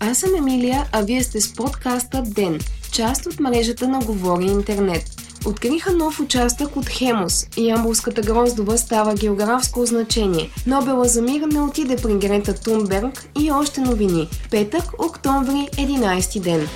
Аз съм Емилия, а вие сте с подкаста ДЕН, част от мрежата на Говори Интернет. Откриха нов участък от Хемос и Ямбулската гроздова става географско значение. Нобела за мир не отиде при Грета Тунберг и още новини. Петък, октомври, 11 ден.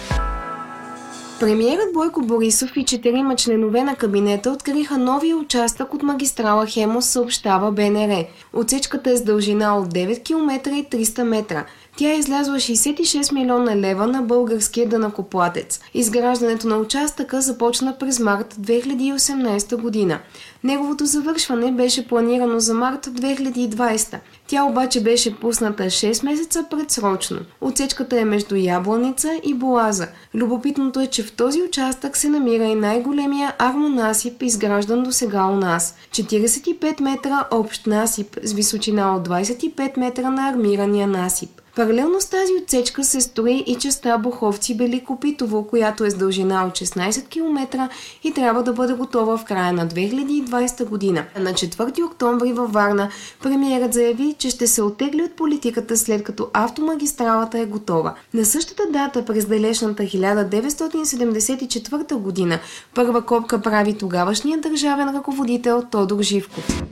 Премиерът Бойко Борисов и четирима членове на кабинета откриха новия участък от магистрала Хемос, съобщава БНР. Отсечката е с дължина от 9 км и 300 метра. Тя е излязла 66 милиона лева на българския дънакоплатец. Изграждането на участъка започна през март 2018 година. Неговото завършване беше планирано за март 2020. Тя обаче беше пусната 6 месеца предсрочно. Отсечката е между Ябланица и Боаза. Любопитното е, че в този участък се намира и най-големия армонасип, изграждан до сега у нас. 45 метра общ насип с височина от 25 метра на армирания насип. Паралелно с тази отсечка се строи и частта Буховци Беликопитово, която е с дължина от 16 км и трябва да бъде готова в края на 2020 година. На 4 октомври във Варна премиерът заяви, че ще се оттегли от политиката след като автомагистралата е готова. На същата дата през далечната 1974 година първа копка прави тогавашният държавен ръководител Тодор Живков.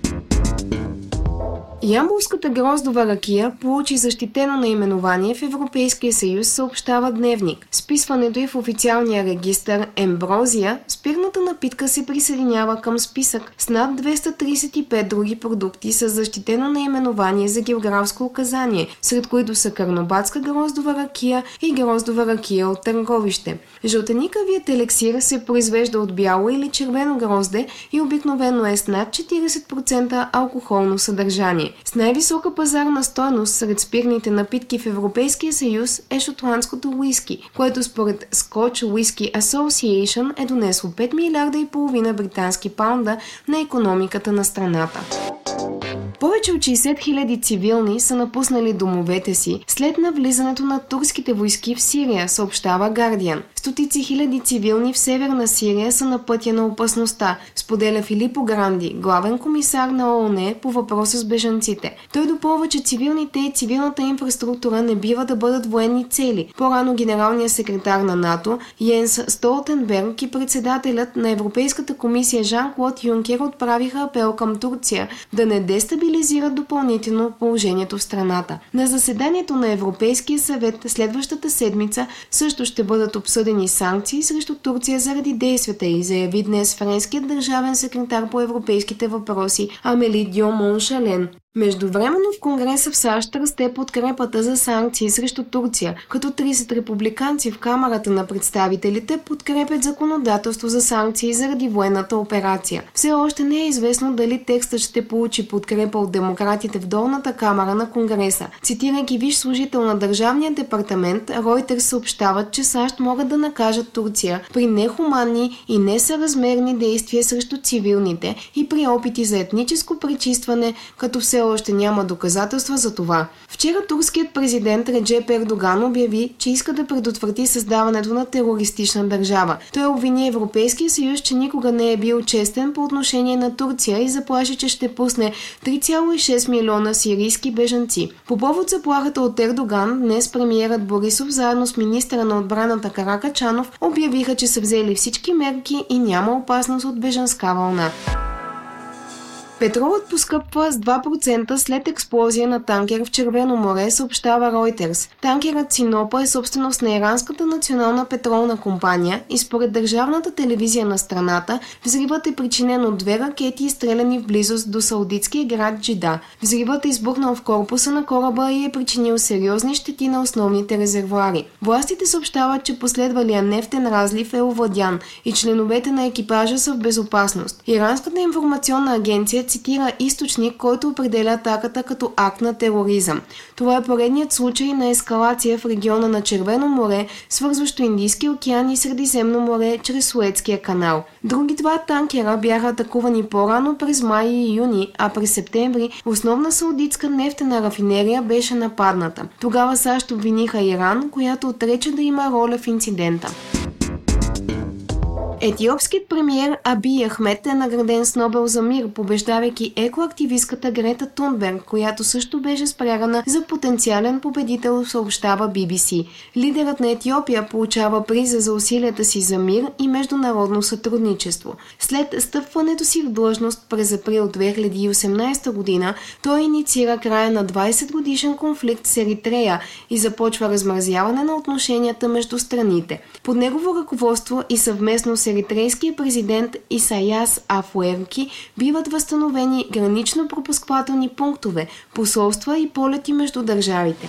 Ямбулската гроздова ракия получи защитено наименование в Европейския съюз, съобщава Дневник. Списването и в официалния регистр Емброзия, спирната напитка се присъединява към списък с над 235 други продукти с защитено наименование за географско указание, сред които са Карнобатска гроздова ракия и гроздова ракия от Търговище. Жълтеникавият елексир се произвежда от бяло или червено грозде и обикновено е с над 40% алкохолно съдържание. С най-висока пазарна стойност сред спирните напитки в Европейския съюз е шотландското уиски, което според Scotch Whisky Association е донесло 5 милиарда и половина британски паунда на економиката на страната. Повече от 60 000 цивилни са напуснали домовете си след навлизането на турските войски в Сирия, съобщава Гардиан. Стотици хиляди цивилни в северна Сирия са на пътя на опасността, споделя Филипо Гранди, главен комисар на ООН по въпроса с бежанците. Той допълва, че цивилните и цивилната инфраструктура не бива да бъдат военни цели. По-рано генералният секретар на НАТО Йенс Столтенберг и председателят на Европейската комисия Жан-Клод Юнкер отправиха апел към Турция да не дестабилизират допълнително положението в страната. На заседанието на Европейския съвет следващата седмица също ще бъдат обсъдени санкции срещу Турция заради действията и заяви днес френският държавен секретар по европейските въпроси Амели Дио Моншален. Междувременно в Конгреса в САЩ расте подкрепата за санкции срещу Турция, като 30 републиканци в Камерата на представителите подкрепят законодателство за санкции заради военната операция. Все още не е известно дали текстът ще получи подкрепа от демократите в долната камера на Конгреса. Цитирайки виж служител на Държавния департамент, Ройтер съобщават, че САЩ могат да накажат Турция при нехуманни и несъразмерни действия срещу цивилните и при опити за етническо пречистване, като все още няма доказателства за това. Вчера турският президент Реджеп Ердоган обяви, че иска да предотврати създаването на терористична държава. Той обвини Европейския съюз, че никога не е бил честен по отношение на Турция и заплаши, че ще пусне 3,6 милиона сирийски бежанци. По повод заплахата от Ердоган, днес премиерът Борисов заедно с министра на отбраната Каракачанов обявиха, че са взели всички мерки и няма опасност от бежанска вълна. Петролът поскъпва с 2% след експлозия на танкер в Червено море, съобщава Reuters. Танкерът Синопа е собственост на Иранската национална петролна компания и според държавната телевизия на страната, взривът е причинен от две ракети, изстреляни в близост до саудитския град Джида. Взривът е избухнал в корпуса на кораба и е причинил сериозни щети на основните резервуари. Властите съобщават, че последвалия нефтен разлив е овладян и членовете на екипажа са в безопасност. Иранската информационна агенция цитира източник, който определя атаката като акт на тероризъм. Това е поредният случай на ескалация в региона на Червено море, свързващо Индийския океан и Средиземно море чрез Суетския канал. Други два танкера бяха атакувани по-рано през май и юни, а през септември основна саудитска нефтена рафинерия беше нападната. Тогава САЩ обвиниха Иран, която отрече да има роля в инцидента. Етиопският премиер Аби Ахмет е награден с Нобел за мир, побеждавайки екоактивистката Грета Тунберг, която също беше спрягана за потенциален победител, съобщава BBC. Лидерът на Етиопия получава приза за усилията си за мир и международно сътрудничество. След стъпването си в длъжност през април 2018 година, той инициира края на 20 годишен конфликт с Еритрея и започва размразяване на отношенията между страните. Под негово ръководство и съвместно с еритрейския президент Исаяс Афуерки биват възстановени гранично-пропусквателни пунктове, посолства и полети между държавите.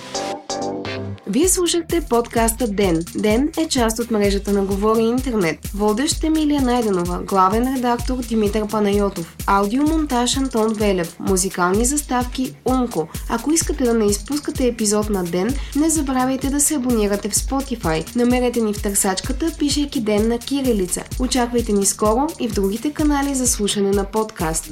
Вие слушахте подкаста Ден. Ден е част от мрежата на Говори Интернет. Водещ Емилия Найденова, главен редактор Димитър Панайотов, аудиомонтаж Антон Велев, музикални заставки Унко. Ако искате да не изпускате епизод на Ден, не забравяйте да се абонирате в Spotify. Намерете ни в търсачката, пишейки Ден на кирилица. Очаквайте ни скоро и в другите канали за слушане на подкаст.